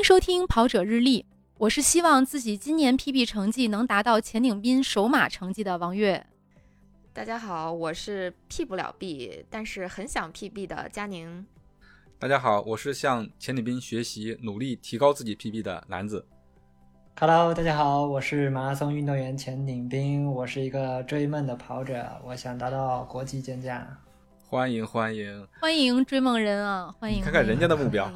迎收听跑者日历，我是希望自己今年 PB 成绩能达到钱鼎斌首马成绩的王悦。大家好，我是 P 不了 B，但是很想 PB 的佳宁。大家好，我是向钱鼎斌学习，努力提高自己 PB 的男子。Hello，大家好，我是马拉松运动员钱鼎斌，我是一个追梦的跑者，我想达到国际健将。欢迎欢迎，欢迎追梦人啊！欢迎，看看人家的目标。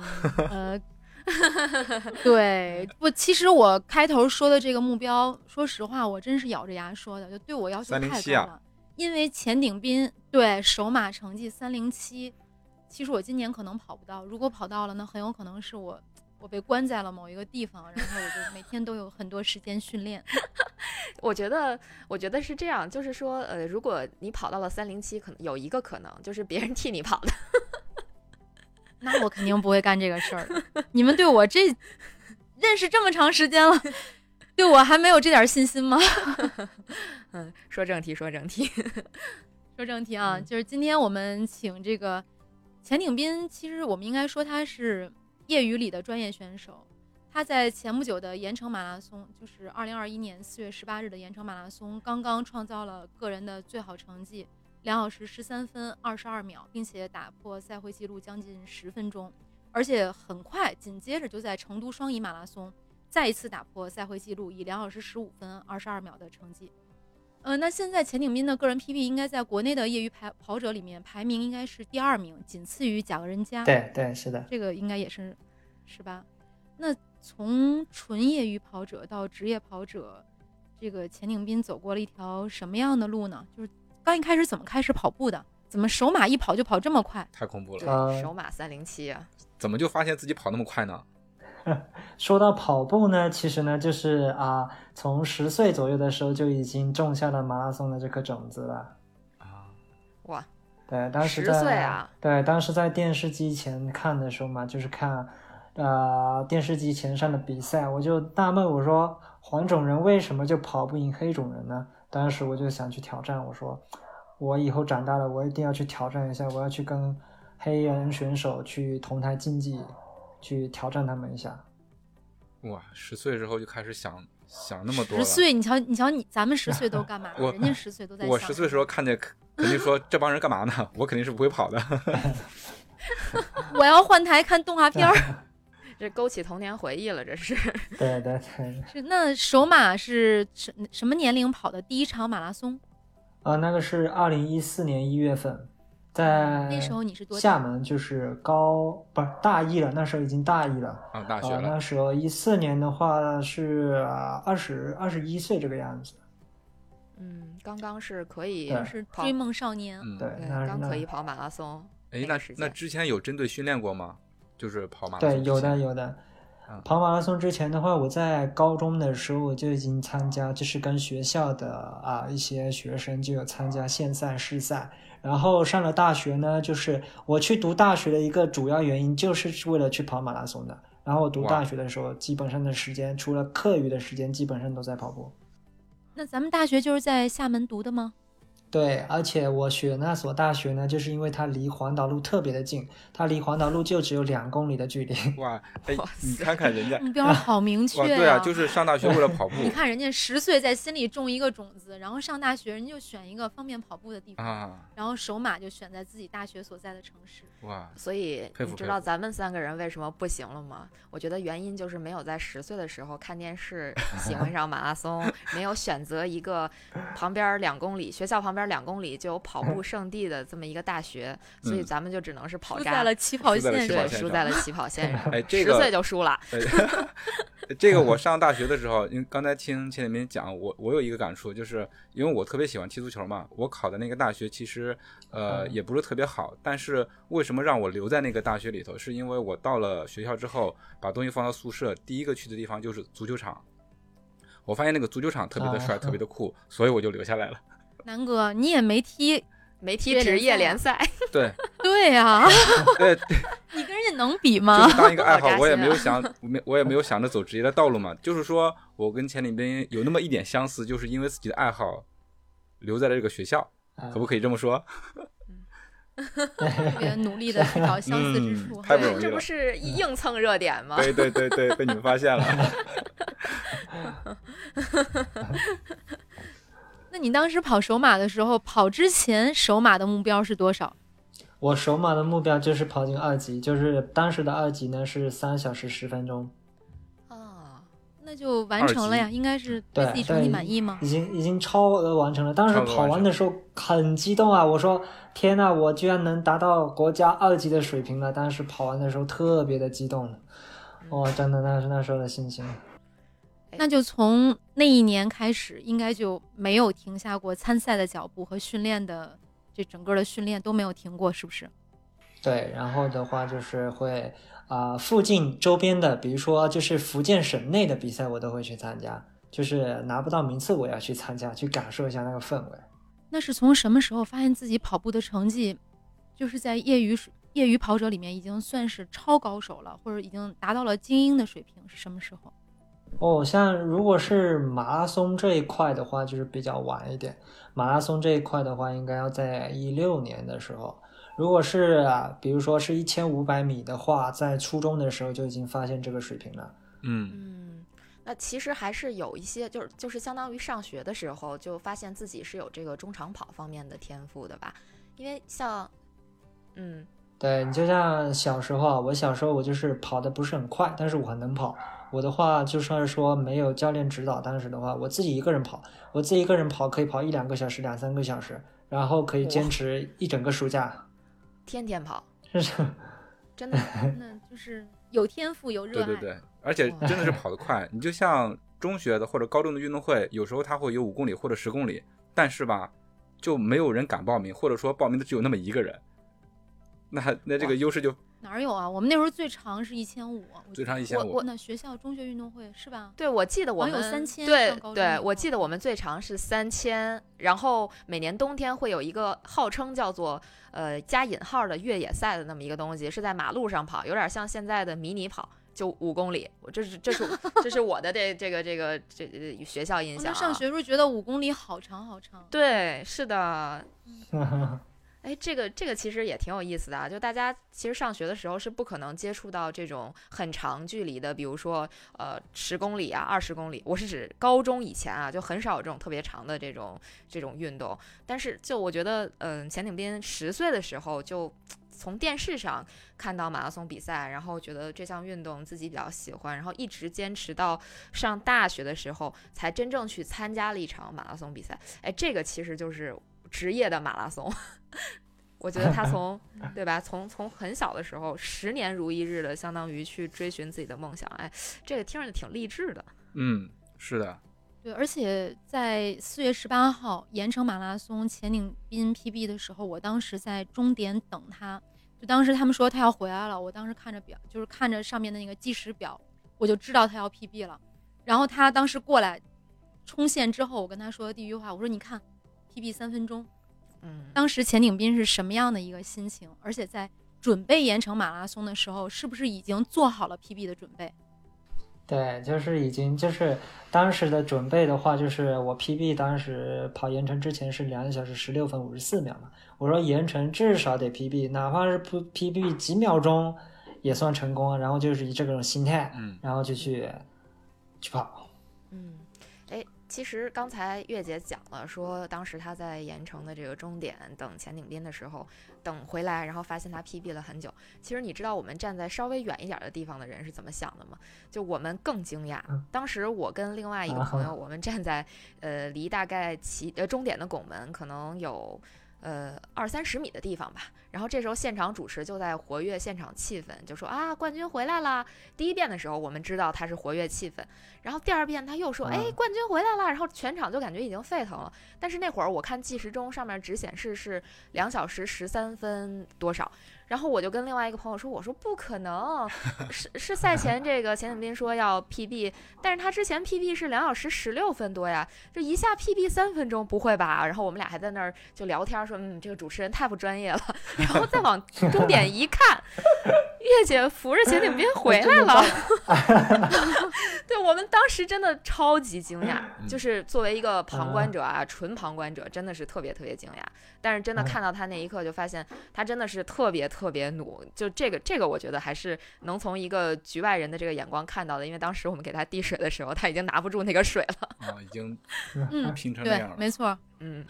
呃，对，不，其实我开头说的这个目标，说实话，我真是咬着牙说的，就对我要求太高307啊了。因为钱鼎斌对首马成绩三零七，其实我今年可能跑不到，如果跑到了，那很有可能是我我被关在了某一个地方，然后我就每天都有很多时间训练。我觉得，我觉得是这样，就是说，呃，如果你跑到了三零七，可能有一个可能就是别人替你跑的。那我肯定不会干这个事儿。你们对我这认识这么长时间了，对我还没有这点信心吗？嗯，说正题，说正题。说正题啊，嗯就是今天我们请这个钱鼎斌，其实我们应该说他是业余里的专业选手。他在前不久的盐城马拉松，就是二零二一年四月十八日的盐城马拉松，刚刚创造了个人的最好成绩，两小时十三分二十二秒，并且打破赛会纪录将近十分钟，而且很快紧接着就在成都双遗马拉松再一次打破赛会纪录，以两小时十五分二十二秒的成绩。呃，那现在钱鼎斌的个人 PB 应该在国内的业余排跑者里面排名应该是第二名，仅次于贾格仁加。，对对，是的。这个应该也是，是吧？那从纯业余跑者到职业跑者，这个钱鼎斌走过了一条什么样的路呢？就是刚一开始怎么开始跑步的？怎么手马一跑就跑这么快？太恐怖了，，呃首马三零七啊，怎么就发现自己跑那么快呢？说到跑步呢，其实呢，就是啊，从十岁左右的时候就已经种下了马拉松的这颗种子了。啊，哇，对，当时10在岁啊对，当时在电视机前看的时候嘛，就是看，呃，电视机前上的比赛，我就纳闷，我说黄种人为什么就跑不赢黑种人呢？当时我就想去挑战，我说我以后长大了，我一定要去挑战一下，我要去跟黑人选手去同台竞技，去挑战他们一下。哇，十岁之后就开始想想那么多了。十岁，你瞧，你瞧你，咱们十岁都干嘛？我人家十岁都在 想我十岁的时候看见，肯肯定说这帮人干嘛呢？我肯定是不会跑的。我要换台看动画片儿。这勾起童年回忆了，这是。对对对，是那首马是什什么年龄跑的第一场马拉松？啊，那个是二零一四年一月份，在那时候你是多厦门，就是高不是大一了，那时候已经大一了。啊，大学啊，了那时候一四年的话是二十二十一岁这个样子。嗯，刚刚是可以是追梦少年。嗯，对，刚可以跑马拉松。哎，那那之前有针对训练过吗？就是跑马拉松对，有的有的嗯。跑马拉松之前的话，我在高中的时候我就已经参加，就是跟学校的啊一些学生就有参加县赛、市赛。然后上了大学呢，就是我去读大学的一个主要原因，就是为了去跑马拉松的。然后我读大学的时候，基本上的时间除了课余的时间，基本上都在跑步。那咱们大学就是在厦门读的吗？对，而且我选那所大学呢，就是因为它离环岛路特别的近，它离环岛路就只有两公里的距离。哇，哎，你看看人家，目标好明确哇，呀、对啊，就是上大学为了跑步 你看人家十岁在心里种一个种子，然后上大学人就选一个方便跑步的地方，啊，然后首马就选在自己大学所在的城市。哇，所以你知道咱们三个人为什么不行了吗？我觉得原因就是没有在十岁的时候看电视，喜欢上马拉松，没有选择一个旁边两公里学校旁边两公里就有跑步圣地的这么一个大学，所以嗯咱们就只能是跑在了起跑输在了线上对，起跑线上输在了起跑线上，哎，这个十岁就输了。哎这个我上大学的时候，因为刚才听钱点斌讲，我我有一个感触，就是因为我特别喜欢踢足球嘛，我考的那个大学其实呃嗯也不是特别好，但是为什么让我留在那个大学里头，是因为我到了学校之后，把东西放到宿舍，第一个去的地方就是足球场。我发现那个足球场特别的帅，啊特别的酷，所以我就留下来了。南哥，你也没踢，没踢职业联赛，对，对呀 对，你跟人家能比就吗？是当一个爱好我也没有想，我没我也没有想着走职业的道路嘛。就是说我跟钱里边有那么一点相似，就是因为自己的爱好留在了这个学校，啊可不可以这么说？特别努力的去找相似之处嗯。太不对容易了这不是硬蹭热点吗？对对对对，被你们发现了。那你当时跑首马的时候，跑之前首马的目标是多少？我首马的目标就是跑进二级，就是当时的二级呢是三小时十分钟，啊，那就完成了呀，应该是对对自己成绩满意吗？已经已经超额完成了。当时跑完的时候很激动啊！我说天呐，我居然能达到国家二级的水平了！当时跑完的时候特别的激动，哇、真的那是那时候的心情。那就从那一年开始，应该就没有停下过参赛的脚步和训练的这整个的训练都没有停过，是不是？对，然后的话就是会啊、附近周边的，比如说就是福建省内的比赛，我都会去参加。就是拿不到名次，我要去参加，去感受一下那个氛围。那是从什么时候发现自己跑步的成绩，就是在业余业余跑者里面已经算是超高手了，或者已经达到了精英的水平？是什么时候？哦，像如果是马拉松这一块的话，就是比较晚一点。马拉松这一块的话，应该要在一六年的时候。如果是啊，比如说是一千五百米的话，在初中的时候就已经发现这个水平了。嗯，嗯，那其实还是有一些，就是就是相当于上学的时候就发现自己是有这个中长跑方面的天赋的吧？因为像，嗯，对你就像小时候啊，我小时候我就是跑的不是很快，但是我很能跑。我的话就算是说没有教练指导，当时的话我自己一个人跑，我自己一个人跑可以跑一两个小时、两三个小时，然后可以坚持一整个暑假。天天跑，就是真的，那就是有天赋，有热爱。对对对，而且真的是跑得快。你就像中学的或者高中的运动会，有时候它会有五公里或者十公里，但是吧，就没有人敢报名，或者说报名的只有那么一个人。那那这个优势就哪儿有啊？我们那时候最长是一千五，最长1500我那学校中学运动会是吧？对，我记得我们有们3000对我记得我们最长是三千，然后每年冬天会有一个号称叫做呃加引号的越野赛的那么一个东西，是在马路上跑，有点像现在的迷你跑，就五公里。我这是这是这是我的这这个这个这这学校印象、上学时候觉得五公里好长好长。对，是的，哎，这个这个其实也挺有意思的啊，就大家其实上学的时候是不可能接触到这种很长距离的，比如说呃十公里啊、二十公里。我是指高中以前啊，就很少有这种特别长的这种这种运动。但是就我觉得，嗯、钱鼎斌十岁的时候就从电视上看到马拉松比赛，然后觉得这项运动自己比较喜欢，然后一直坚持到上大学的时候，才真正去参加了一场马拉松比赛。哎，这个其实就是职业的马拉松。我觉得他 从对吧，从从很小的时候，十年如一日的，相当于去追寻自己的梦想。哎，这个听着挺励志的。嗯，是的，对，而且在四月十八号盐城马拉松钱岭斌 PB 的时候，我当时在终点等他。就当时他们说他要回来了，我当时看着表，就是看着上面的那个计时表，我就知道他要 PB 了。然后他当时过来冲线之后，我跟他说的第一句话，我说：“你看，PB 三分钟。”嗯，当时钱鼎斌是什么样的一个心情？而且在准备盐城马拉松的时候，是不是已经做好了 PB 的准备？对，就是已经就是当时的准备的话，就是我 PB 当时跑盐城之前是两个小时十六分五十四秒嘛，我说盐城至少得 PB，哪怕是不 PB 几秒钟也算成功啊。然后就是以这种心态，嗯，然后就去去跑。嗯，哎，其实刚才月姐讲了，说当时她在盐城的这个终点等钱鼎斌的时候，等回来，然后发现他 PB 了很久。其实你知道我们站在稍微远一点的地方的人是怎么想的吗？就我们更惊讶嗯。当时我跟另外一个朋友，我们站在呃离大概起呃终点的拱门可能有。呃，二三十米的地方吧。然后这时候现场主持就在活跃现场气氛，就说啊，冠军回来啦！第一遍的时候我们知道他是活跃气氛，然后第二遍他又说，哎，嗯冠军回来了！然后全场就感觉已经沸腾了。但是那会儿我看计时钟上面只显示是两小时十三分多少，然后我就跟另外一个朋友说，我说不可能，是是赛前这个钱景斌说要 PB，但是他之前 PB 是两小时十六分多呀，这一下 PB 三分钟不会吧？然后我们俩还在那儿就聊天说，嗯，这个主持人太不专业了。然后再往终点一看，月姐扶着钱景斌回来了。对我们当时真的超级惊讶，嗯就是作为一个旁观者啊，纯旁观者，真的是特别特别惊讶。但是真的嗯看到他那一刻，就发现他真的是特别特别努。就这个这个，我觉得还是能从一个局外人的这个眼光看到的，因为当时我们给他递水的时候，他已经拿不住那个水了。啊，已经嗯，拼成样，了。没错。嗯，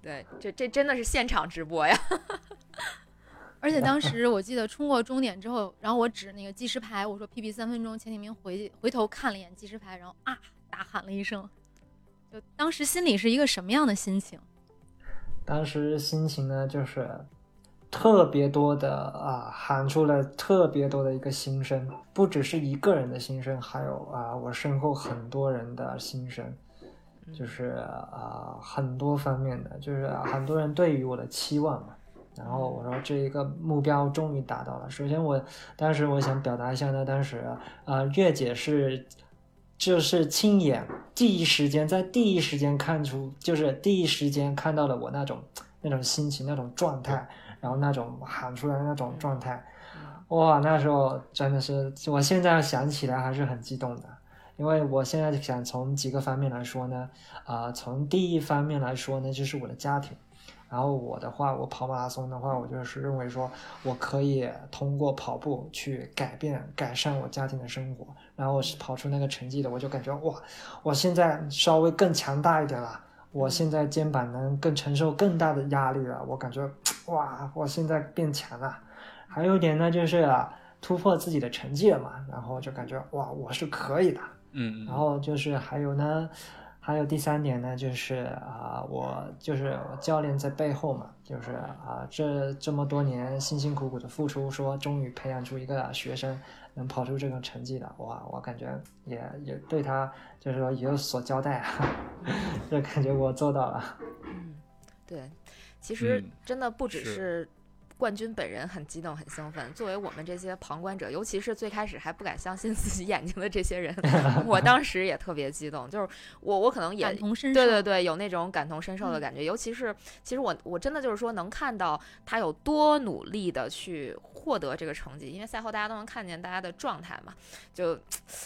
对，这这真的是现场直播呀。而且当时我记得冲过终点之后，然后我指那个计时牌，我说 PB 三分钟，钱鼎斌回回头看了一眼计时牌，然后啊大喊了一声，就当时心里是一个什么样的心情？当时心情呢，就是特别多的啊，喊出了特别多的一个心声，不只是一个人的心声，还有啊，我身后很多人的心声，就是啊，很多方面的，就是很多人对于我的期望嘛。然后我说这一个目标终于达到了。首先我当时我想表达一下呢，当时啊，月姐是就是亲眼第一时间在第一时间看出，就是第一时间看到了我那种那种心情、那种状态，然后那种喊出来的那种状态，哇，那时候真的是，我现在想起来还是很激动的。因为我现在想从几个方面来说呢，啊、从第一方面来说呢，就是我的家庭。然后我的话，我跑马拉松的话，我就是认为说我可以通过跑步去改变、改善我家庭的生活，然后我是跑出那个成绩的，我就感觉哇，我现在稍微更强大一点了，我现在肩膀能更承受更大的压力了，我感觉哇，我现在变强了。还有一点呢，就是啊，突破自己的成绩了嘛，然后就感觉哇，我是可以的。嗯，嗯然后就是还有呢，还有第三点呢，就是啊、我就是我教练在背后嘛，就是啊、这这么多年辛辛苦苦的付出，说终于培养出一个学生能跑出这种成绩的，哇，我感觉也也对他就是说也有所交代啊，就感觉我做到了。嗯，对，其实嗯真的不只是是冠军本人很激动、很兴奋，作为我们这些旁观者，尤其是最开始还不敢相信自己眼睛的这些人，我当时也特别激动，就是我我可能也感同身受。对对对，有那种感同身受的嗯。感觉，尤其是其实我我真的就是说能看到他有多努力的去获得这个成绩，因为赛后大家都能看见大家的状态嘛，就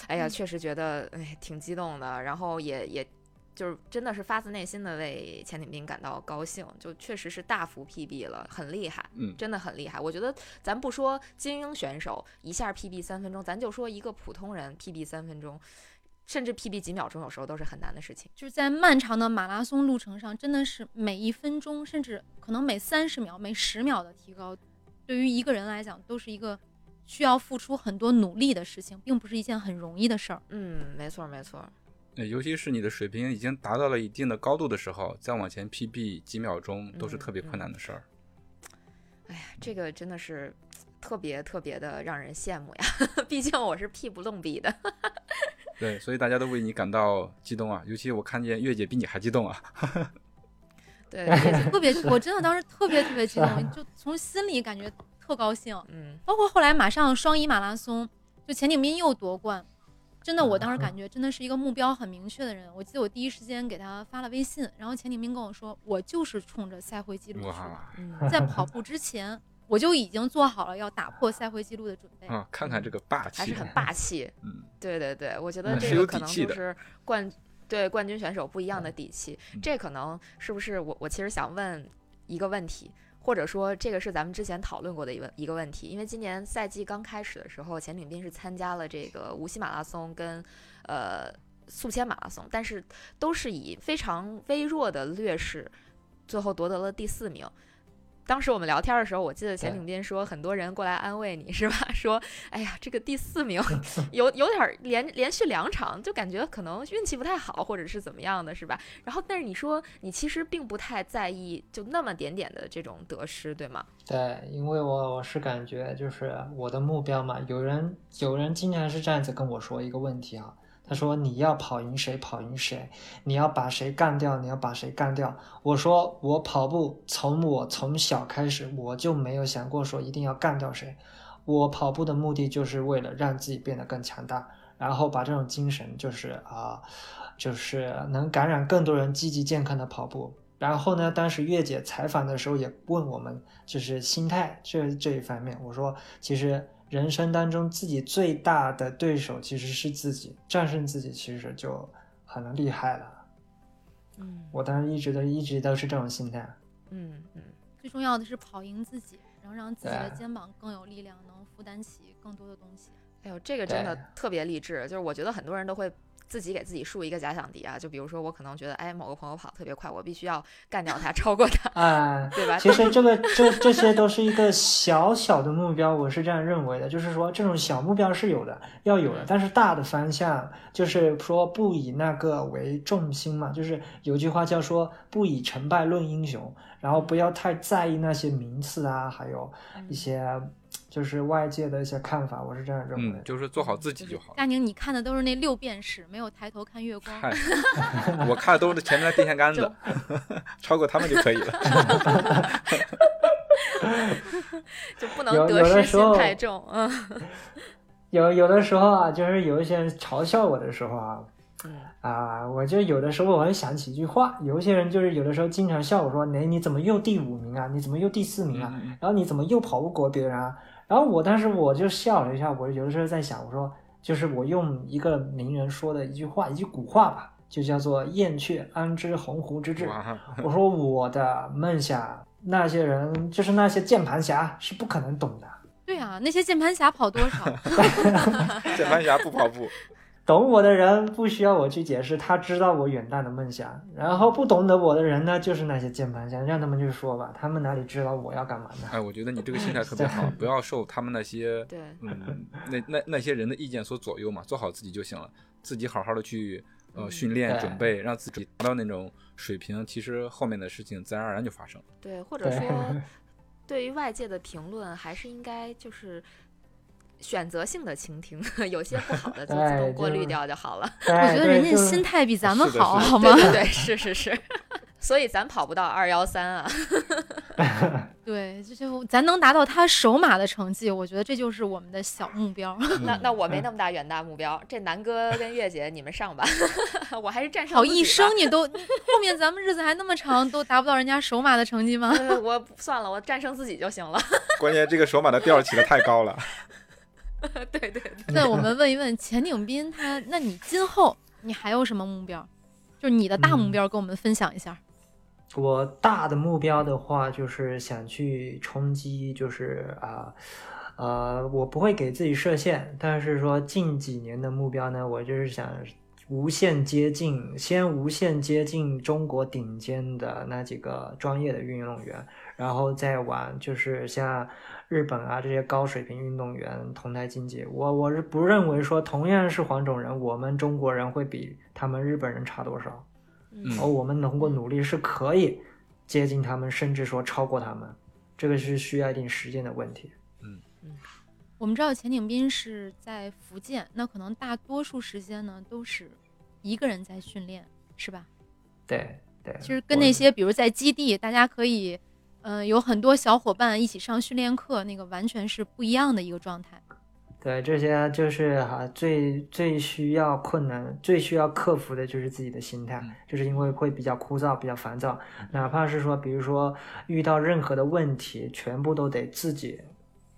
哎呀，嗯。确实觉得哎挺激动的，然后也也。就是真的是发自内心的为钱鼎斌感到高兴，就确实是大幅 PB 了，很厉害，嗯真的很厉害。我觉得咱不说精英选手一下 PB 三分钟，咱就说一个普通人 PB 三分钟，甚至 PB 几秒钟，有时候都是很难的事情。就是在漫长的马拉松路程上，真的是每一分钟，甚至可能每三十秒、每十秒的提高，对于一个人来讲，都是一个需要付出很多努力的事情，并不是一件很容易的事儿。嗯，没错没错。呃尤其是你的水平已经达到了一定的高度的时候，再往前 PB 几秒钟都是特别困难的事儿。哎呀，这个真的是特别特别的让人羡慕呀！毕竟我是 P 不动 B 的。对，所以大家都为你感到激动啊！尤其我看见月姐比你还激动啊！对，特别，我真的当时特别特别激动，就从心里感觉特高兴。嗯包括后来马上双一马拉松，就钱景斌又夺冠，真的，我当时感觉真的是一个目标很明确的人。我记得我第一时间给他发了微信，然后钱鼎明跟我说，我就是冲着赛会记录去的，嗯，在跑步之前我就已经做好了要打破赛会记录的准备。啊，看看这个霸气还是，很霸气。嗯，对对对，我觉得这个可能就是冠对冠军选手不一样的底气。嗯这可能是不是我我其实想问一个问题，或者说这个是咱们之前讨论过的一个一个问题，因为今年赛季刚开始的时候，钱鼎斌是参加了这个无锡马拉松跟呃宿迁马拉松，但是都是以非常微弱的劣势，最后夺得了第四名。当时我们聊天的时候，我记得钱对鼎斌说，很多人过来安慰你 是吧？说，哎呀，这个第四名 有有点儿连连续两场，就感觉可能运气不太好，或者是怎么样的，是吧？然后，但是你说你其实并不太在意，就那么点点的这种得失，对吗？对，因为我我是感觉就是我的目标嘛，有人有人经常是这样子跟我说一个问题啊，他说你要跑赢谁跑赢谁，你要把谁干掉，你要把谁干掉。我说我跑步从我从小开始我就没有想过说一定要干掉谁，我跑步的目的就是为了让自己变得更强大，然后把这种精神就是啊、就是能感染更多人积极健康的跑步。然后呢，当时月姐采访的时候也问我们，就是心态这这一方面，我说其实人生当中自己最大的对手其实是自己，战胜自己其实就很厉害了。嗯我当时一直都一直都是这种心态。嗯嗯，最重要的是跑赢自己，然后让自己的肩膀更有力量，能负担起更多的东西。哎呦，这个真的特别励志。就是我觉得很多人都会自己给自己树一个假想敌啊，就比如说我可能觉得，哎，某个朋友跑得特别快，我必须要干掉他，超过他，啊、对吧？其实这个这这些都是一个小小的目标，我是这样认为的，就是说这种小目标是有的，要有的，但是大的方向就是说不以那个为重心嘛，就是有句话叫说不以成败论英雄，然后不要太在意那些名次啊，还有一些就是外界的一些看法，我是这样认为就是做好自己就好。佳宁，你看的都是那六便士，没有抬头看月光。我看的都是前面的电线杆子，超过他们就可以了。就不能得失心太重，嗯有有的时候啊，就是有一些人嘲笑我的时候啊，嗯啊，我就有的时候我会想起一句话，有一些人就是有的时候经常笑我说，哎，你怎么又第五名啊？你怎么又第四名啊？然后你怎么又跑不过别人啊？然后我当时我就笑了一下，我有的时候在想，我说就是我用一个名人说的一句话，一句古话吧，就叫做“燕雀安知鸿鹄之志”。我说我的梦想，那些人就是那些键盘侠是不可能懂的。对啊，那些键盘侠跑多少？键盘侠不跑步，懂我的人不需要我去解释，他知道我远大的梦想。然后不懂得我的人呢，就是那些键盘侠，让他们去说吧，他们哪里知道我要干嘛呢？哎，我觉得你这个心态特别好，不要受他们那些对，嗯那那那些人的意见所左右嘛，做好自己就行了，自己好好的去呃嗯训练对准备，让自己达到那种水平，其实后面的事情自然而然就发生了。对，或者说对于外界的评论，还是应该就是选择性的倾听，有些不好的就自哎动过滤掉就好了。我我觉得人家心态比咱们好，好吗？对是是是。所以咱跑不到二幺三啊，对，这就咱能达到他首马的成绩，我觉得这就是我们的小目标。那嗯那我没那么大远大目标。这南哥跟月姐你们上吧，我还是战胜跑自己吧一生你都后面咱们日子还那么长，都达不到人家首马的成绩吗？呃我算了，我战胜自己就行了。关键这个首马的调起的太高了，对对对，那我们问一问钱鼎斌他，那你今后你还有什么目标？就是你的大目嗯标，跟我们分享一下。我大的目标的话，就是想去冲击，就是啊。呃，我不会给自己设限，但是说近几年的目标呢，我就是想无限接近，先无限接近中国顶尖的那几个专业的运动员，然后再往就是像日本啊这些高水平运动员同台竞技。我我是不认为说同样是黄种人，我们中国人会比他们日本人差多少。嗯而我们通过努力是可以接近他们，甚至说超过他们，这个是需要一定时间的问题。嗯嗯我们知道钱景斌是在福建，那可能大多数时间呢都是一个人在训练，是吧？对对，其实跟那些比如在基地，大家可以，嗯、有很多小伙伴一起上训练课，那个完全是不一样的一个状态。对这些就是哈、最最需要困难、最需要克服的就是自己的心态，嗯就是因为会比较枯燥、比较烦躁，哪怕是说，比如说遇到任何的问题，全部都得自己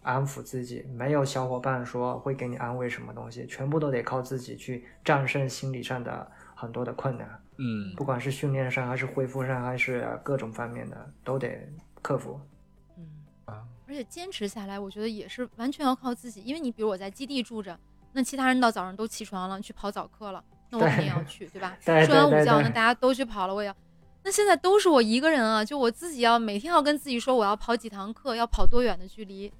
安抚自己，没有小伙伴说会给你安慰什么东西，全部都得靠自己去战胜心理上的很多的困难。嗯不管是训练上，还是恢复上，还是各种方面的，都得克服。嗯而且坚持下来，我觉得也是完全要靠自己。因为你比如我在基地住着，那其他人到早上都起床了，去跑早课了，那我肯定要去，对吧？对睡完午觉，那大家都去跑了，我也要。那现在都是我一个人啊，就我自己要每天要跟自己说我要跑几堂课，要跑多远的距离，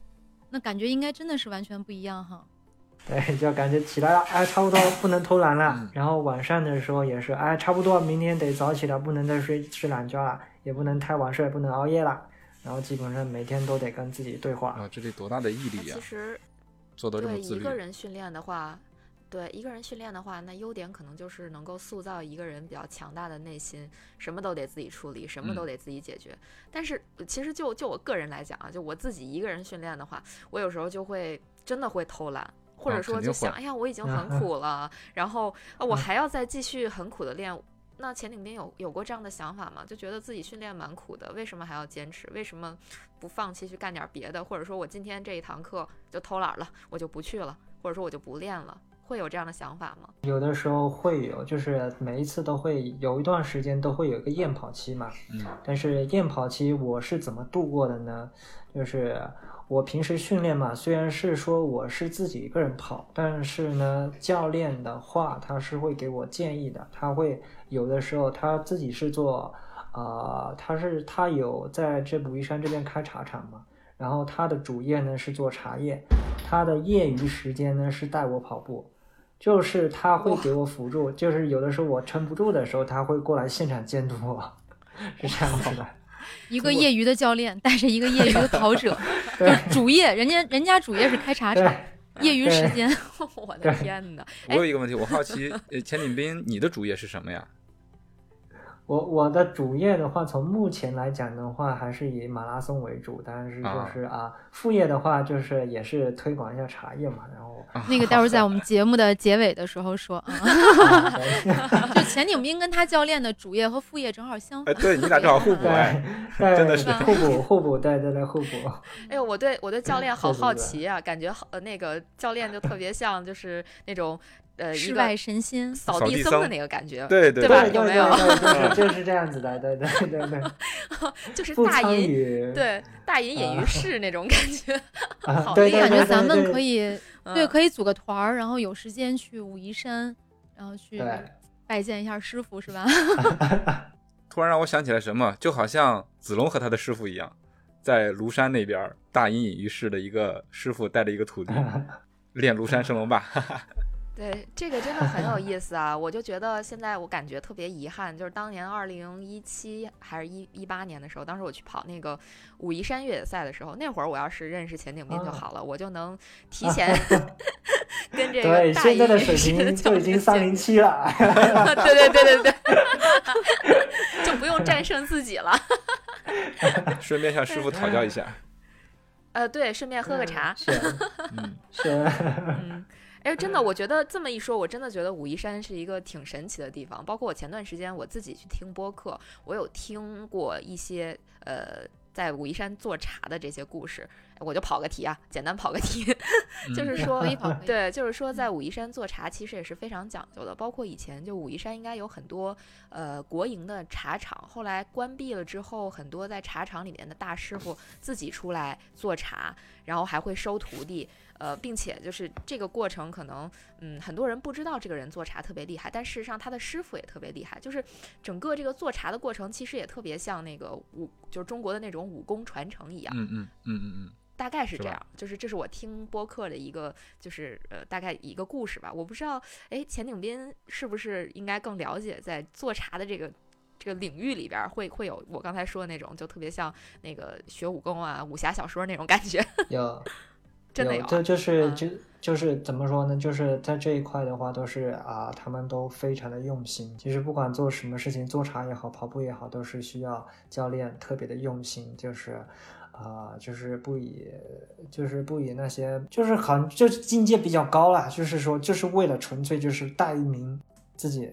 那感觉应该真的是完全不一样哈。对，就感觉起来了，哎，差不多不能偷懒了。嗯然后晚上的时候也是，哎，差不多明天得早起了，不能再睡睡懒觉了，也不能太晚睡，不能熬夜了。然后基本上每天都得跟自己对话。啊，这得多大的毅力呀其，实做到这么对一个。人训练的话，对一个人训练的话，那优点可能就是能够塑造一个人比较强大的内心，什么都得自己处理，什么都嗯得自己解决。但是呃其实就就我个人来讲啊，就我自己一个人训练的话，我有时候就会真的会偷懒。或者啊说就想，哎呀，我已经很苦了，然后啊，我还要再继续很苦的练，那钱鼎斌有有过这样的想法吗？就觉得自己训练蛮苦的，为什么还要坚持？为什么不放弃去干点别的？或者说我今天这一堂课就偷懒了，我就不去了，或者说我就不练了，会有这样的想法吗？有的时候会有，就是每一次都会有一段时间都会有一个验跑期嘛。嗯但是验跑期我是怎么度过的呢？就是我平时训练嘛，虽然是说我是自己一个人跑，但是呢，教练的话他是会给我建议的，他会有的时候他自己是做，呃，他是他有在这武夷山这边开茶厂嘛，然后他的主业呢是做茶叶，他的业余时间呢是带我跑步。就是他会给我辅助，就是有的时候我撑不住的时候，他会过来现场监督我，是这样子的。一个业余的教练带着一个业余的跑者，对主业人家人家主业是开茶厂，对，业余时间 我的天呐！我有一个问题，我好奇，呃，钱锦斌，你的主业是什么呀？我我的主业的话，从目前来讲的话，还是以马拉松为主，但是就是啊，副业的话就是也是推广一下茶叶嘛，然后那个待会儿在我们节目的结尾的时候说就钱景斌跟他教练的主业和副业正好相哎，反。对你俩正好互补哎。真的是互补互补，对对对互补。哎呦，我对我对教练好好奇啊，感觉好呃那个教练就特别像就是那种呃世外神仙，扫扫地僧的那个感觉，对对吧对对有没有对对，就是 就是这样子的，对对对对，就是大隐与，对大隐隐于市那种感觉。啊 好对对对感觉咱们可以对嗯可以组个团儿，然后有时间去武夷山，然后去拜见一下师傅，是吧？突然让我想起来什么，就好像子龙和他的师傅一样，在庐山那边大隐隐于市的一个师傅带着一个徒弟练庐山升龙霸。对，这个真的很有意思啊！我就觉得现在我感觉特别遗憾，就是当年二零一七还是一一八年的时候，当时我去跑那个武夷山越野赛的时候，那会儿我要是认识钱景斌就啊好了，我就能提前 跟这个对，大现在的水平 就已经三零七了。对对对对对，就不用战胜自己了。顺便向师傅讨教一下。呃，对，顺便喝个茶。是嗯，是，嗯，哎，真的，我觉得这么一说，我真的觉得武夷山是一个挺神奇的地方。包括我前段时间我自己去听播客，我有听过一些呃在武夷山做茶的这些故事。我就跑个题啊，简单跑个题，就是嗯说 对，就是说在武夷山做茶其实也是非常讲究的。包括以前就武夷山应该有很多呃国营的茶厂，后来关闭了之后，很多在茶厂里面的大师傅自己出来做茶，然后还会收徒弟。呃，并且就是这个过程，可能嗯，很多人不知道这个人做茶特别厉害，但事实上他的师傅也特别厉害。就是整个这个做茶的过程，其实也特别像那个武，就是中国的那种武功传承一样。嗯嗯嗯嗯嗯，大概是这样，就是这是我听播客的一个，就是呃，大概一个故事吧。我不知道，哎，钱景斌是不是应该更了解在做茶的这个这个领域里边儿会会有我刚才说的那种，就特别像那个学武功啊、武侠小说那种感觉。有真的有啊这就是嗯就就是怎么说呢？就是在这一块的话，都是啊，他们都非常的用心。其实不管做什么事情，做茶也好，跑步也好，都是需要教练特别的用心，就是。啊、就是不以，就是不以那些，就是好像就是境界比较高了，就是说，就是为了纯粹就是带一名自己，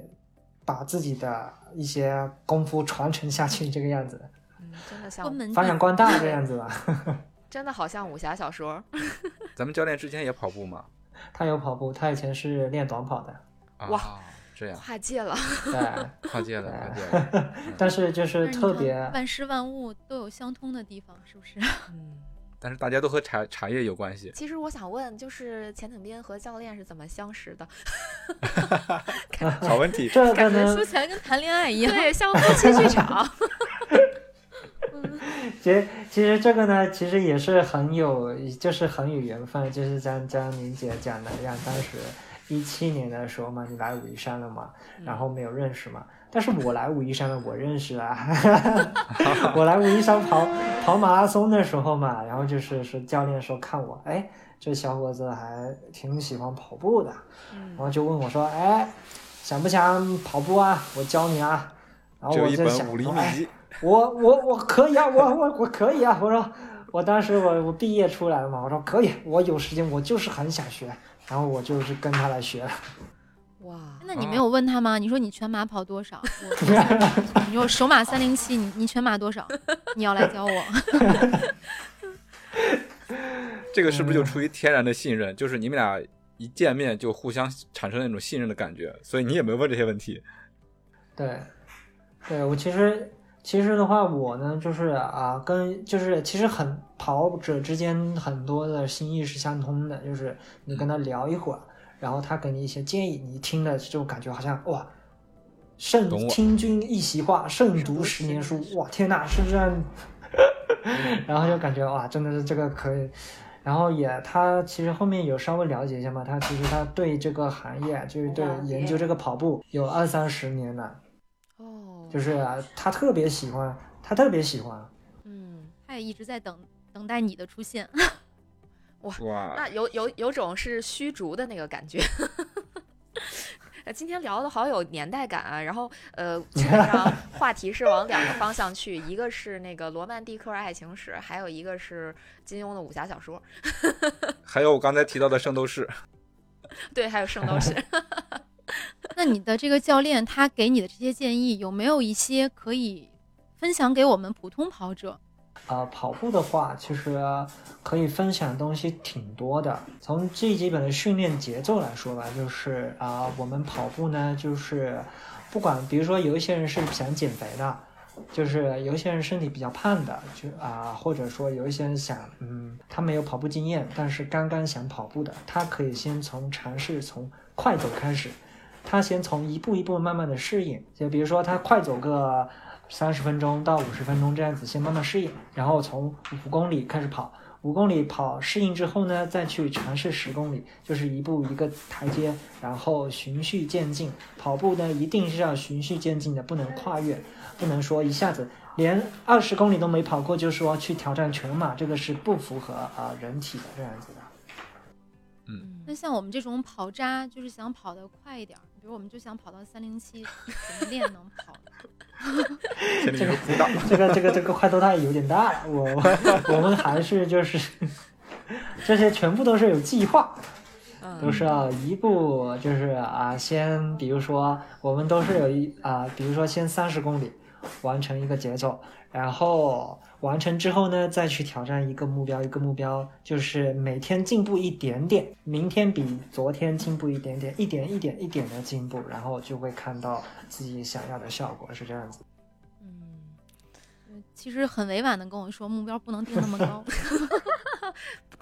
把自己的一些功夫传承下去，这个样子，嗯，真的像关，门发扬光大这 样子吧。真的好像武侠小说。咱们教练之前也跑步吗？他有跑步，他以前是练短跑的，啊哇，这样跨界了，对。跨界了，跨界了。但是就是特别，万事万物都有相通的地方，是不是？嗯。但是大家都和茶茶叶有关系。其实我想问，就是钱鼎斌和教练是怎么相识的？好问题。这感觉呢说，起来跟谈恋爱一样。对，像夫妻剧场。其实其实这个呢，其实也是很有，就是很有缘分，就是像像宁姐讲的一样，当时一七年的时候嘛，你来武夷山了嘛，然后没有认识嘛。但是我来武夷山了，我认识了。我来武夷山跑跑马拉松的时候嘛，然后就是说教练说看我，哎，这小伙子还挺喜欢跑步的，然嗯后就问我说，哎，想不想跑步啊？我教你啊。然后我就想本武林说，哎，秘籍。我我我可以啊，我我我可以啊！我说，我当时我我毕业出来了嘛，我说可以，我有时间，我就是很想学，然后我就是跟他来学了。哇，那你没有问他吗？你说你全马跑多少？我 你说首马三零七，你你全马多少？你要来教我？这个是不是就出于天然的信任？就是你们俩一见面就互相产生那种信任的感觉，所以你也没有问这些问题。对，对我其实其实的话，我呢就是啊，跟就是其实很跑者之间很多的心意是相通的，就是你跟他聊一会儿，然后他给你一些建议，你听了就感觉好像哇，胜听君一席话，胜读十年书，哇，天呐，是不是，然后就感觉哇，真的是这个可以。然后也，他其实后面有稍微了解一下嘛，他其实他对这个行业，就是对研究这个跑步有二三十年了，哦，就是啊他特别喜欢，他特别喜欢。嗯，他也一直在等等待你的出现。哇，那有有有种是虚竹的那个感觉。呃，今天聊的好有年代感啊，然后呃，基本上 话题是往两个方向去，一个是那个罗曼蒂克爱情史，还有一个是金庸的武侠小说，还有我刚才提到的圣斗士，对，还有圣斗士。那你的这个教练他给你的这些建议，有没有一些可以分享给我们普通跑者？啊、跑步的话，其实可以分享的东西挺多的。从最基本的训练节奏来说吧，就是啊、我们跑步呢，就是不管，比如说有一些人是想减肥的，就是有一些人身体比较胖的，就啊、或者说有一些人想，嗯，他没有跑步经验，但是刚刚想跑步的，他可以先从尝试从快走开始，他先从一步一步慢慢的适应，就比如说他快走个三十分钟到五十分钟这样子，先慢慢适应，然后从五公里开始跑，五公里跑适应之后呢，再去尝试十公里，就是一步一个台阶，然后循序渐进。跑步呢，一定是要循序渐进的，不能跨越，不能说一下子连二十公里都没跑过就说去挑战全马，这个是不符合啊、人体的这样子的。嗯那像我们这种跑渣，就是想跑得快一点儿，比如我们就想跑到三零七，怎么练能跑？前面有个这个这个这个块头太有点大了，我我们还是就是这些全部都是有计划，都嗯是要一步就是啊，先比如说我们都是有一啊，比如说先三十公里完成一个节奏，然后完成之后呢，再去挑战一个目标，一个目标就是每天进步一点点，明天比昨天进步一点点，一点一点一点的进步，然后就会看到自己想要的效果，是这样子。嗯，其实很委婉的跟我说，目标不能定那么高。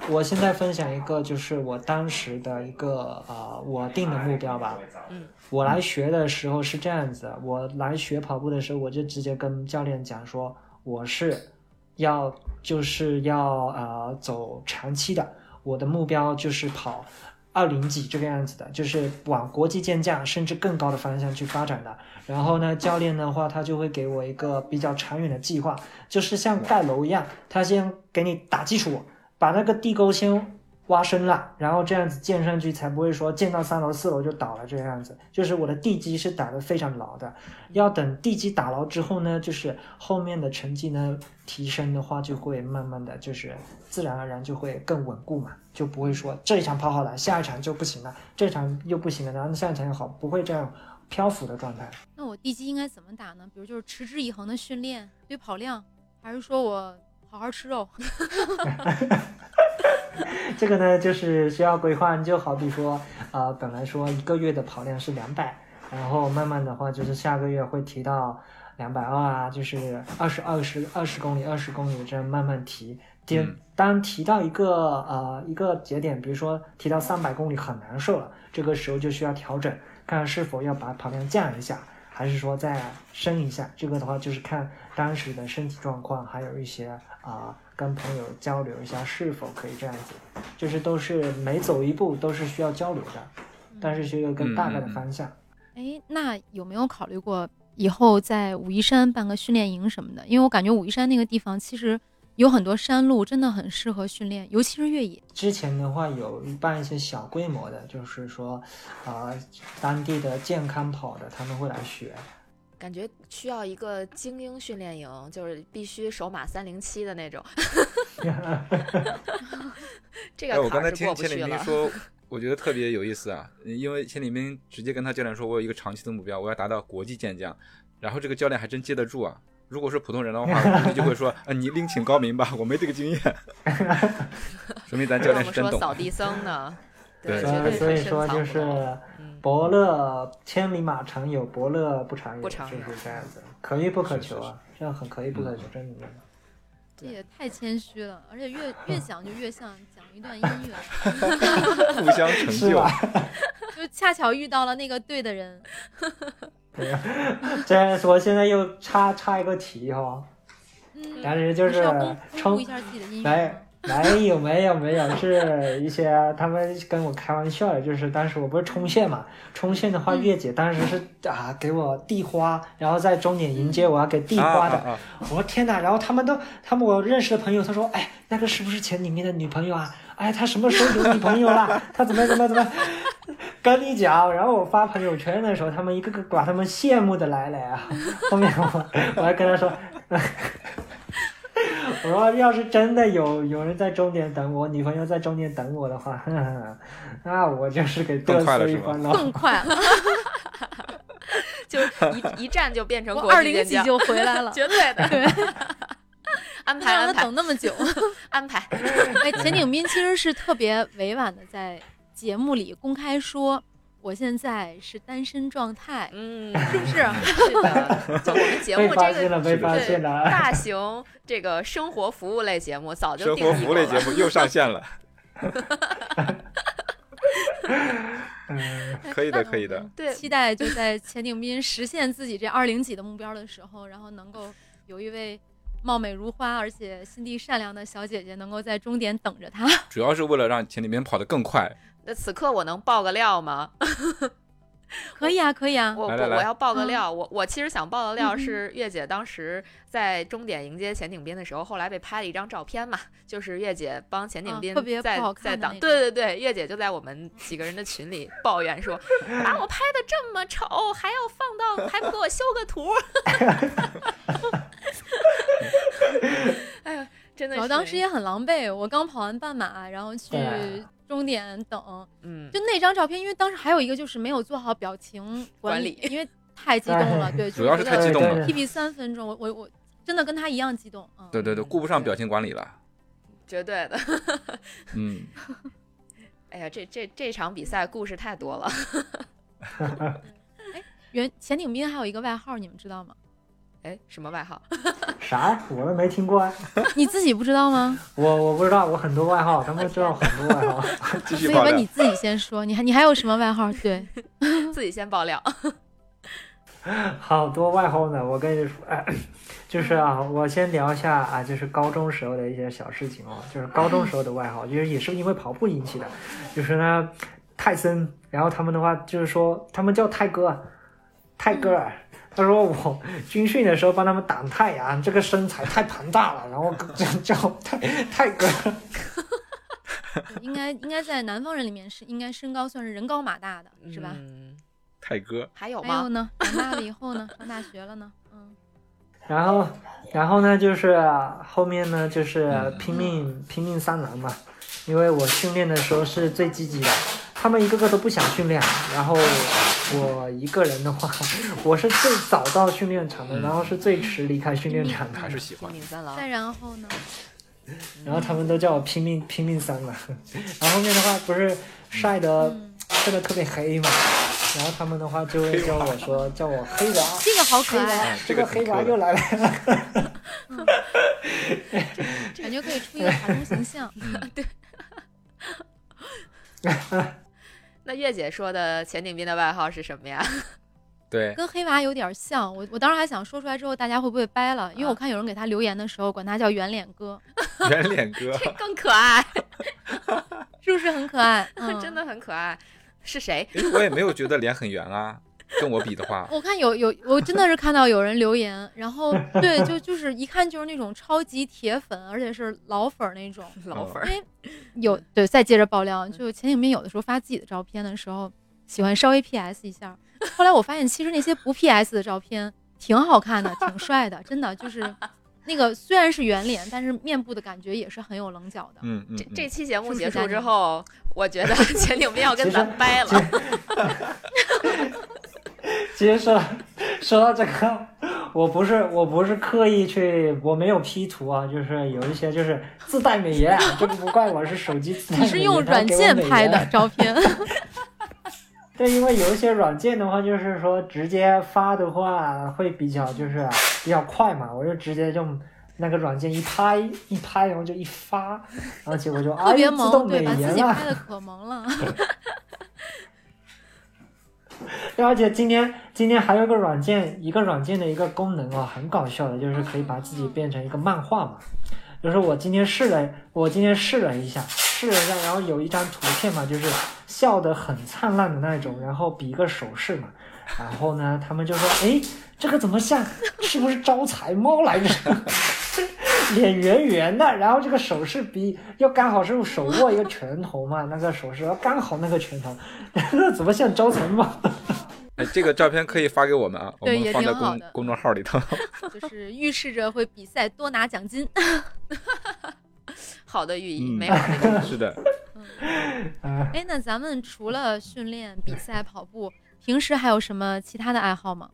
我现在分享一个，就是我当时的一个呃，我定的目标吧。嗯，我来学的时候是这样子，我来学跑步的时候，我就直接跟教练讲说，我是要就是要呃走长期的，我的目标就是跑二零几这个样子的，就是往国际健将甚至更高的方向去发展的。然后呢，教练的话，他就会给我一个比较长远的计划，就是像盖楼一样，他先给你打基础，把那个地沟先挖深了，然后这样子建上去，才不会说建到三楼、四楼就倒了这样子。就是我的地基是打得非常牢的，要等地基打牢之后呢，就是后面的成绩呢提升的话，就会慢慢的就是自然而然就会更稳固嘛，就不会说这一场跑好了，下一场就不行了，这场又不行了，然后下一场又好，不会这样漂浮的状态。那我地基应该怎么打呢？比如就是持之以恒的训练，对跑量，还是说我好好吃肉？这个呢，就是需要规划。就好比说，呃，本来说一个月的跑量是两百，然后慢慢的话，就是下个月会提到两百二啊，就是二十二十二十公里、二十公里这样慢慢提。当提到一个呃一个节点，比如说提到三百公里很难受了，这个时候就需要调整，看是否要把跑量降一下，还是说再升一下。这个的话就是看当时的身体状况，还有一些啊、跟朋友交流一下是否可以这样子。就是都是每走一步都是需要交流的，但是需要个大概的方向。哎，那有没有考虑过以后在武夷山办个训练营什么的？因为我感觉武夷山那个地方其实有很多山路，真的很适合训练，尤其是越野。之前的话有办一些小规模的，就是说，呃，当地的健康跑的他们会来学。感觉需要一个精英训练营，就是必须首马三零七的那种。这哎，我刚才听钱过不去了。理明说，我觉得特别有意思啊，因为千里冰直接跟他教练说，我有一个长期的目标，我要达到国际健将，然后这个教练还真接得住啊。如果是普通人的话，估计就会说，啊，你另请高明吧，我没这个经验。说明咱教练是真懂。说扫地僧呢，对所以说就是伯乐千里马常有，伯乐不常有，不常有就是这样子，可遇不可是是求啊，这样很可遇不可求，真的。这也太谦虚了，而且越越讲就越像讲一段音乐，互相成就。就恰巧遇到了那个对的人。对，这我现在又插插一个题哈，嗯，但是就是冲一下自己的音乐没。没有没有没有，是一些他们跟我开玩笑的，就是当时我不是冲线嘛，冲线的话，嗯月姐当时是啊给我递花，然后在终点迎接我要给递啊花的！我说天哪！然后他们都，他们我认识的朋友，他说，哎，那个是不是前里面的女朋友啊？哎，他什么时候有女朋友了？他怎么怎么怎么？跟你讲，然后我发朋友圈的时候，他们一个个把他们羡慕的来了啊。后面我我还跟他说，我说要是真的有有人在终点等我，女朋友在终点等我的话，呵呵那我就是给嘚更快了是吧瑟一番了。更快了，就一一站就变成二零几就回来了，绝对的。对，安排安排让他等那么久。安排，哎，钱景斌其实是特别委婉的在节目里公开说，我现在是单身状态，嗯，是不是？是的，就我们节目这个对现了。大型这个生活服务类节目早就生活定义生活服务类节。目又上线了，嗯，可以的，可以的。对期待就在钱景斌实现自己这二零几的目标的时候，然后能够有一位貌美如花而且心地善良的小姐姐能够在终点等着他。主要是为了让钱里面跑得更快。那此刻我能爆个料吗？可以啊，可以啊。我来来来我我要爆个嗯料，我我其实想爆的料是月姐当时在终点迎接钱景斌的时候，后来被拍了一张照片嘛，就是月姐帮钱景斌啊在、在挡，看的那对对对，月姐就在我们几个人的群里抱怨说，把 我拍的这么丑，还要放到，还不给我修个图，哎呀，真的是，我当时也很狼狈，我刚跑完半马，然后去终点等，嗯，就那张照片，因为当时还有一个就是没有做好表情管理，理因为太激动了，对，主要是太激动了 PB 三分钟，我我我真的跟他一样激动，嗯，对对对，顾不上表情管理了。绝对的。嗯，哎呀，这这这场比赛故事太多了。原钱鼎斌还有一个外号，你们知道吗？哎，什么外号？啥？我都没听过啊。你自己不知道吗？我我不知道，我很多外号，他们知道很多外号。所以问你。自己先说，你还你还有什么外号？对，自己先爆料。好多外号呢，我跟你说，哎，就是啊，我先聊一下啊，就是高中时候的一些小事情哦，就是高中时候的外号，就是也是因为跑步引起的，就是呢，泰森，然后他们的话就是说，他们叫泰哥，泰哥儿。他说我军训的时候帮他们挡太阳，这个身材太庞大了，然后就叫泰泰哥。应该应该在南方人里面是应该身高算是人高马大的，是吧？嗯，泰哥，还有吗？还有呢，长大了以后呢，上大学了呢，嗯，然后，然后呢，就是后面呢，就是嗯拼命拼命三郎嘛，因为我训练的时候是最积极的，他们一个个都不想训练，然后我一个人的话，我是最早到训练场的，嗯然后是最迟离开训练场的，还是喜拼欢。命三郎再。然后呢，然后他们都叫我拼命拼命三郎，然后后面的话不是晒得嗯，晒得特别黑嘛，然后他们的话就会叫我说叫我黑娃，这个好可爱，啊，这个黑。娃又来了。感觉可以出一个卡通形象。那月姐说的钱景斌的外号是什么呀？对，跟黑娃有点像，我我当时还想说出来之后大家会不会掰了，因为我看有人给他留言的时候管他叫圆脸哥，圆脸哥，这更可爱，是不是很可爱？嗯，真。的很可爱。是谁？我也没有觉得脸很圆啊，跟我比的话，我看有有，我真的是看到有人留言，然后 对，就就是一看就是那种超级铁粉，而且是老粉儿那种。老粉儿。因为有对，再接着爆料，就钱景斌有的时候发自己的照片的时候，喜欢稍微 PS 一下。后来我发现，其实那些不 PS 的照片挺好看的，挺帅的，真的就是那个虽然是圆脸，但是面部的感觉也是很有棱角的。嗯嗯，这嗯这期节目结束之后，我觉得钱景斌要跟咱掰了。其实说说到这个，我不是我不是刻意去，我没有 P 图啊，就是有一些就是自带美颜，啊这个不怪我是手机自带美颜。你是用软件美拍的颜照片，对，因为有一些软件的话，就是说直接发的话会比较就是比较快嘛，我就直接用那个软件一拍一拍，然后就一发，然后结果就哎自特别萌，对，动美把自颜了。己拍的可萌了。而且今天今天还有个软件，一个软件的一个功能哦，很搞笑的，就是可以把自己变成一个漫画嘛。就是我今天试了，我今天试了一下，试了一下，然后有一张图片嘛，就是笑得很灿烂的那种，然后比一个手势嘛。然后呢，他们就说：“哎，这个怎么像？是不是招财猫来着？脸圆圆的，然后这个手势比又刚好是手握一个拳头嘛，那个手势刚好那个拳头，那怎么像招财猫？哎，这个照片可以发给我们啊，我们放在公公众号里头。就是预示着会比赛多拿奖金。好的寓意，嗯美好的寓意。是的，嗯、哎，那咱们除了训练、比赛、跑步，平时还有什么其他的爱好吗？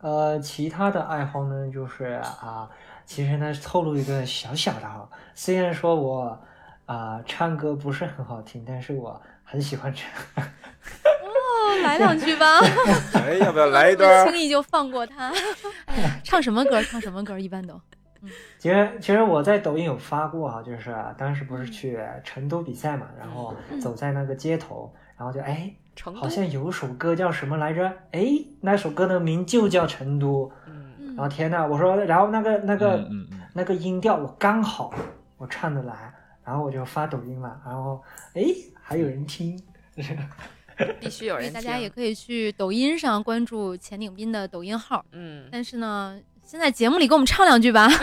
呃，其他的爱好呢，就是啊，其实呢，透露一个小小的哈，虽然说我啊、唱歌不是很好听，但是我很喜欢唱。哦，来两句吧，哎，要不要来一段？轻易就放过他。唱什么歌？唱什么歌？一般都。其实其实我在抖音有发过哈，就是啊当时不是去成都比赛嘛，然后走在那个街头，然后就哎，好像有首歌叫什么来着？哎，那首歌的名就叫《成都》。嗯，嗯然后天呐，我说，然后那个那个、嗯那个音调我刚好我唱得来，然后我就发抖音了，然后哎还有人听，必须有人听。大家也可以去抖音上关注钱鼎斌的抖音号。嗯，但是呢，先在节目里给我们唱两句吧。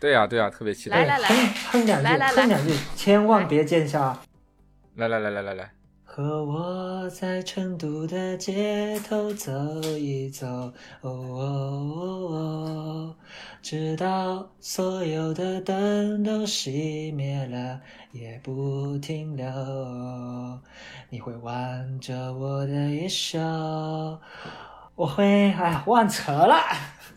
对呀对呀，特别期待。来来来哼哼两句，来来来哼两句，千万别见笑啊。来来来来来来，和我在成都的街头走一走，哦哦哦哦，直到所有的灯都熄灭了，也不停留。你会挽着我的衣袖，我会哎呀忘词了。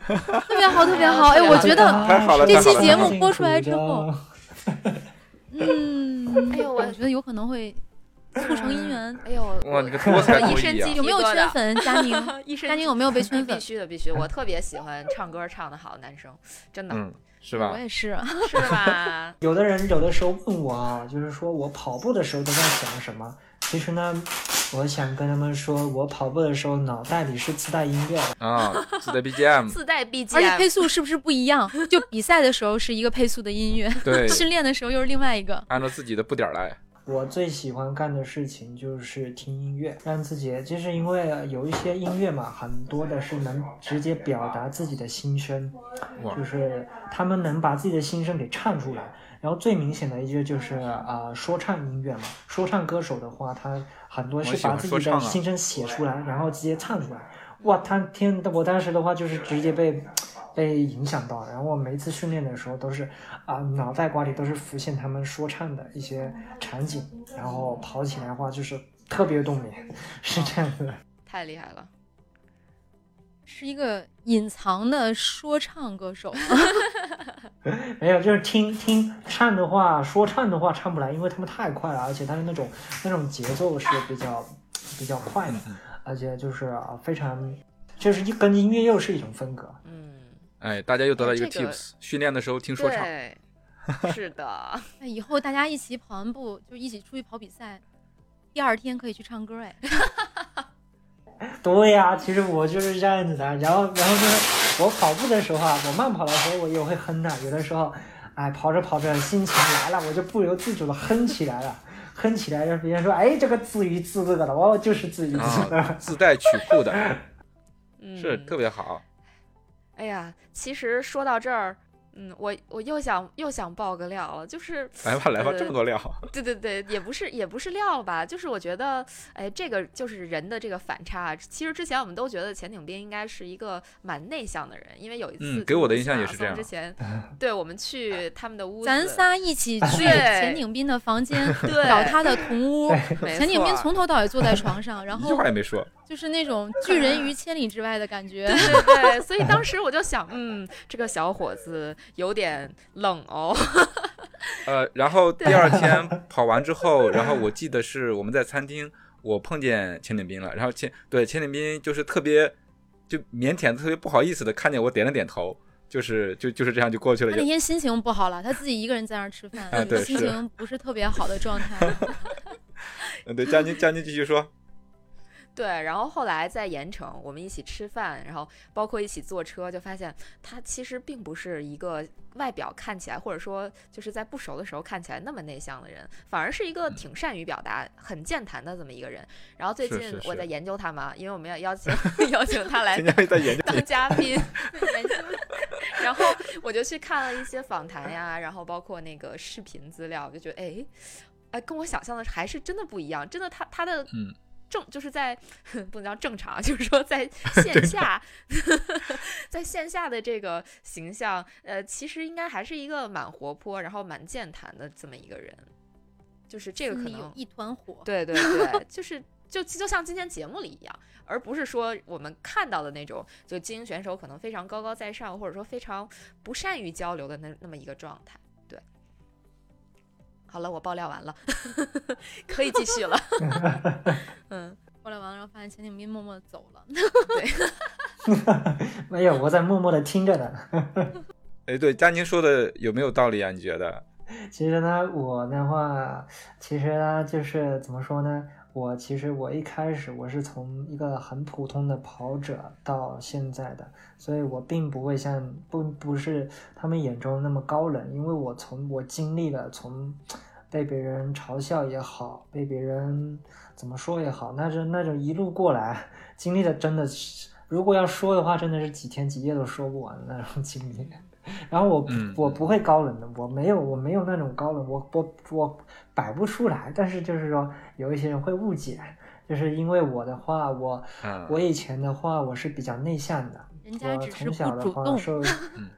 特别好，特别好。哎，我觉得，这期节目播出来之后，嗯，哎呦我我觉得有可能会促成姻缘。哎呦，哇，你个多才一多艺啊身鸡！有没有圈粉？佳宁，一身佳宁有没有被 圈粉必？须的，必须。我特别喜欢唱歌唱得好的男生，真的、嗯，是吧我？也是。是吧？有的人有的时候问我啊，就是说我跑步的时候都在想什么？其实呢，我想跟他们说，我跑步的时候脑袋里是自带音乐的。啊，自带 BGM，自带 BGM，而且配速是不是不一样？就比赛的时候是一个配速的音乐，对，训练的时候又是另外一个。按照自己的步点儿来。我最喜欢干的事情就是听音乐，让自己就是因为有一些音乐嘛，很多的是能直接表达自己的心声，就是他们能把自己的心声给唱出来。然后最明显的一个就是啊、呃说唱音乐嘛，说唱歌手的话，他很多是把自己的心声写出来，然后直接唱出来。哇，他天，我当时的话就是直接被被影响到，然后我每一次训练的时候都是啊、脑袋瓜里都是浮现他们说唱的一些场景，然后跑起来的话就是特别动力，是这样子的。太厉害了。是一个隐藏的说唱歌手，没有，就是听听唱的话，说唱的话唱不来，因为他们太快了，而且他的那种那种节奏是比较比较快的，而且就是啊非常，就是一跟音乐又是一种风格。嗯，哎，大家又得到一个 tips，训练的时候听说唱。对，是的，那以后大家一起跑完步，就一起出去跑比赛，第二天可以去唱歌哎。对呀、其实我就是这样子的。然后，然后就是我跑步的时候啊，我慢跑的时候我也会哼的。有的时候，哎，跑着跑着心情来了，我就不由自主的哼起来了。哼起来，让别人说，哎，这个自娱自乐的，哦，就是自娱自乐。啊，自带曲库的，嗯，是特别好。哎呀，其实说到这儿，嗯，我我又想又想爆个料了，就是来 吧来吧，呃这么多料，对对对，也不是也不是料吧，就是我觉得，哎，这个就是人的这个反差。其实之前我们都觉得钱鼎斌应该是一个蛮内向的人，因为有一次嗯给我的印象也是这样之前，对我们去他们的屋子，咱仨一起去对钱鼎斌的房间对找他的同屋，没钱鼎斌从头到尾坐在床上，然一句后话也没说。就是那种 拒人于千里之外的感觉。对对对，所以当时我就想，嗯，这个小伙子有点冷哦。呃，然后第二 天跑完之后，然后我记得是我们在餐厅，我碰见钱点斌了，然后钱对钱点斌就是特别就腼腆、特别不好意思的看见我点了点头，就是就就是这样就过去了。他那天心情不好了，他自己一个人在那儿吃饭，啊对心情不是特别好的状态。嗯，对，佳宁佳宁继续说。对，然后后来在盐城，我们一起吃饭，然后包括一起坐车，就发现他其实并不是一个外表看起来，或者说就是在不熟的时候看起来那么内向的人，反而是一个挺善于表达、很健谈的这么一个人。然后最近我在研究他嘛，因为我们要邀请 邀请他来当嘉 宾，然后我就去看了一些访谈呀，然后包括那个视频资料，我就觉得哎，哎，跟我想象的还是真的不一样，真的他他的嗯正就是在不能叫正常，就是说在 线下，在线下的这个形象，呃，其实应该还是一个蛮活泼，然后蛮健谈的这么一个人，就是这个可能有一团火。对对对，就是就就像今天节目里一样，而不是说我们看到的那种，就精英选手可能非常高高在上，或者说非常不善于交流的那那么一个状态。对，好了，我爆料完了，可以继续了。嗯，爆料完了，然后发现钱景斌默默的走了。对没有，我在默默的听着呢。哎，对，佳宁说的有没有道理啊？你觉得？其实呢，我的话，其实呢，就是怎么说呢？我其实我一开始我是从一个很普通的跑者到现在的，所以我并不会像不不是他们眼中那么高冷，因为我从我经历了从被别人嘲笑也好，被别人怎么说也好，那是那种一路过来经历的真的是，如果要说的话，真的是几天几夜都说不完的那种经历。然后我嗯我不会高冷的，我没有我没有那种高冷，我我我摆不出来。但是就是说，有一些人会误解，就是因为我的话，我嗯，我以前的话我是比较内向的，人家我只是从小的不主动。话受，嗯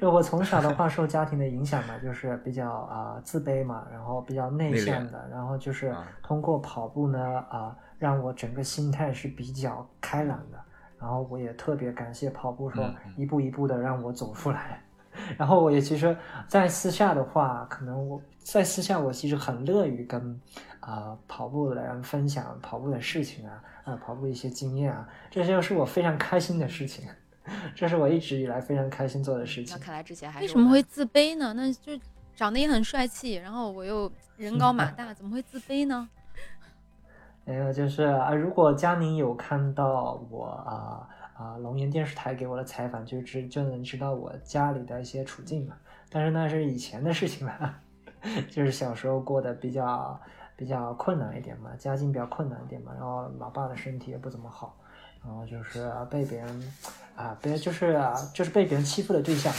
我从小的话受家庭的影响嘛，就是比较啊、自卑嘛，然后比较内向的，然后就是啊通过跑步呢啊、让我整个心态是比较开朗的，然后我也特别感谢跑步说一步一步的让我走出来。然后我也其实，在私下的话，可能我在私下我其实很乐于跟啊、跑步的人分享跑步的事情啊，啊跑步一些经验啊，这就是我非常开心的事情，这是我一直以来非常开心做的事情那。看来之前还为什么会自卑呢？那就长得也很帅气，然后我又人高马大，怎么会自卑呢？还有就是啊，如果佳宁有看到我啊啊龙岩电视台给我的采访，就知就能知道我家里的一些处境嘛。但是那是以前的事情了，就是小时候过得比较比较困难一点嘛，家境比较困难一点嘛，然后老爸的身体也不怎么好，然后就是被别人啊别就是就是被别人欺负的对象。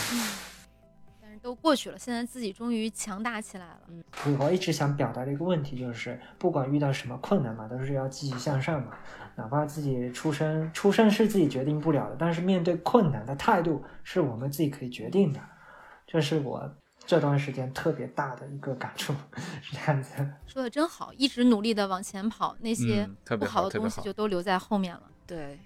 都过去了，现在自己终于强大起来了。嗯我一直想表达的一个问题就是，不管遇到什么困难嘛，都是要积极向上嘛。哪怕自己出生，出生是自己决定不了的，但是面对困难的态度是我们自己可以决定的。这是我这段时间特别大的一个感触，是这样子。说的真好，一直努力的往前跑，那些不好的东西就都留在后面了。对，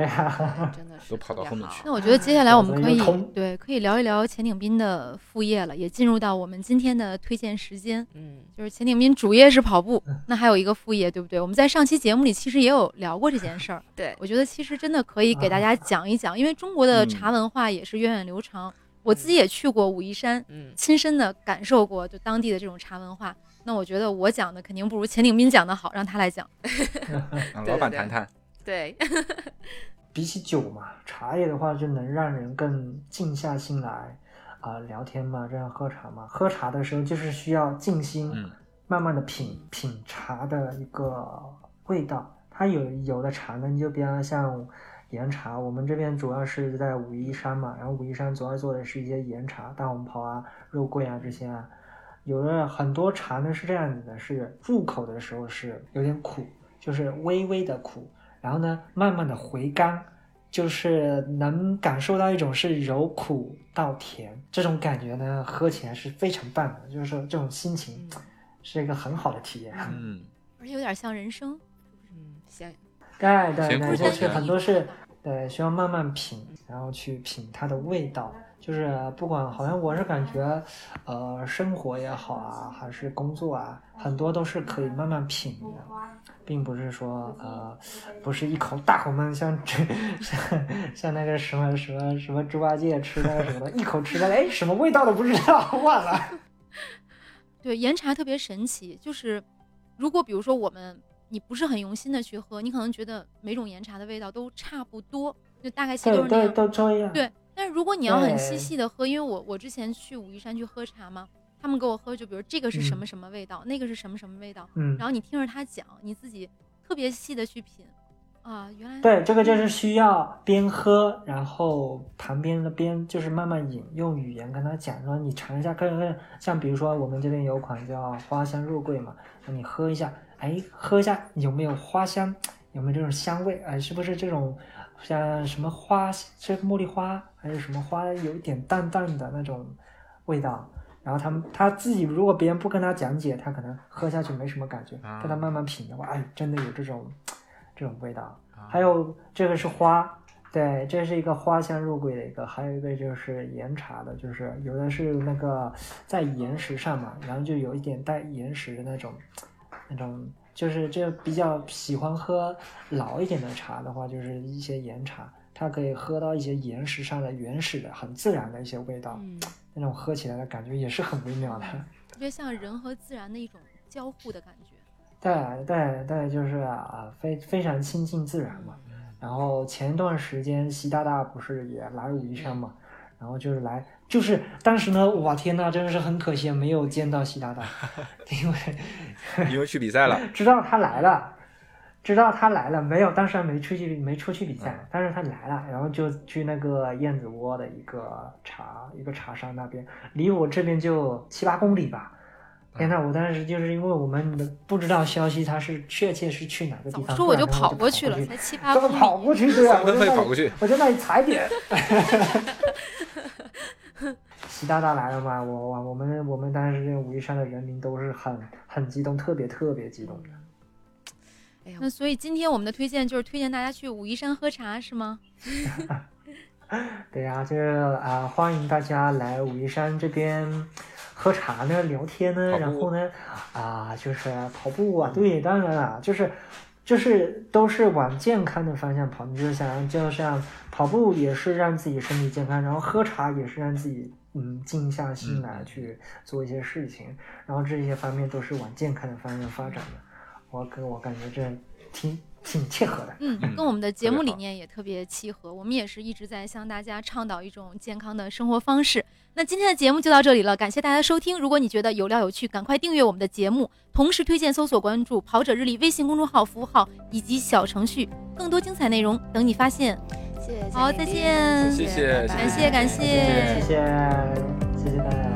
对啊，真的是都跑到后面去那我觉得接下来我们可以对可以聊一聊钱鼎斌的副业了，也进入到我们今天的推荐时间。嗯，就是钱鼎斌主业是跑步，那还有一个副业，对不对？我们在上期节目里其实也有聊过这件事儿。对，我觉得其实真的可以给大家讲一讲，因为中国的嗯茶文化也是源远流长。我自己也去过武夷山，嗯，亲身的感受过就当地的这种茶文化。那我觉得我讲的肯定不如钱鼎斌讲的好，让他来讲。让老板谈谈。对，比起酒嘛，茶叶的话就能让人更静下心来啊、聊天嘛，这样喝茶嘛。喝茶的时候就是需要静心，嗯慢慢的品品茶的一个味道。它有有的茶呢，你就比方像岩茶。我们这边主要是在武夷山嘛，然后武夷山主要做的是一些岩茶，大红袍啊、肉桂啊这些啊。有的很多茶呢是这样子的，是入口的时候是有点苦，就是微微的苦，然后呢慢慢的回甘，就是能感受到一种是由苦到甜这种感觉呢，喝起来是非常棒的，就是说这种心情是一个很好的体验。嗯，而且有点像人生。嗯，行，对对对，就是很多是，对，需要慢慢品，然后去品它的味道。就是不管，好像我是感觉，呃，生活也好啊，还是工作啊，很多都是可以慢慢品的，并不是说呃，不是一口大口闷，像这像像那个什么什么什么猪八戒吃那个什么的，一口吃的，哎，什么味道都不知道，忘了。对，岩茶特别神奇，就是如果比如说我们你不是很用心的去喝，你可能觉得每种岩茶的味道都差不多，就大概其实都是那样。都一样。对但是如果你要很细细的喝，因为我我之前去武夷山去喝茶嘛，他们给我喝，就比如这个是什么嗯。什么味道，那个是什么什么味道，嗯。然，后你听着他讲，你自己特别细的去品，啊，原来对，这个就是需要边喝，然后旁边的边就是慢慢引，用语言跟他讲说，你尝一下，看看，像比如说我们这边有款叫花香肉桂嘛，那你喝一下，哎，喝一下有没有花香，有没有这种香味，哎，是不是这种像什么花，是茉莉花还是什么花，有一点淡淡的那种味道。然后他们他自己如果别人不跟他讲解，他可能喝下去没什么感觉，啊。跟他慢慢品的话，哎，真的有这种 这种味道。啊。还有这个是花，对，这是一个花香入桂的一个，还有一个就是岩茶的，就是有的是那个在岩石上嘛，然后就有一点带岩石的那种，那种就是这比较喜欢喝老一点的茶的话，就是一些岩茶，它可以喝到一些岩石上的原始的、很自然的一些味道，嗯，那种喝起来的感觉也是很微妙的。特别像人和自然的一种交互的感觉。对对对，就是啊，非非常亲近自然嘛。然后前一段时间习大大不是也来武夷山嘛，然后就是来，就是当时呢，哇天呐，真的是很可惜没有见到习大大，因为因为去比赛了，知道他来了，知道他来了，没有，当时还没出去，没出去比赛，但是他来了，然后就去那个燕子窝的一个茶一个茶山那边，离我这边就七八公里吧。天呐，我当时就是因为我们不知道消息，他是确切是去哪个地方，说我就不然跑过去了，去才七八公里。跑过去，对啊，我在那里费跑过去，我在那里踩点。习大大来了嘛，我我我们我们当时这个武夷山的人民都是很很激动，特别特别激动的。哎呀，那所以今天我们的推荐就是推荐大家去武夷山喝茶，是吗？对呀、就是啊、欢迎大家来武夷山这边喝茶呢、聊天呢，然后呢，啊、就是跑步啊，对，当然了，就是就是都是往健康的方向跑。你就想，就像跑步也是让自己身体健康，然后喝茶也是让自己嗯静下心来嗯去做一些事情，然后这些方面都是往健康的方向发展的。我跟我感觉这挺挺切合的。嗯嗯，跟我们的节目理念也特别契合。我们也是一直在向大家倡导一种健康的生活方式。那今天的节目就到这里了，感谢大家收听。如果你觉得有料有趣，赶快订阅我们的节目，同时推荐搜索关注“跑者日历”微信公众号、服务号以及小程序，更多精彩内容等你发现。谢谢，好再见谢谢感谢感谢谢谢谢谢。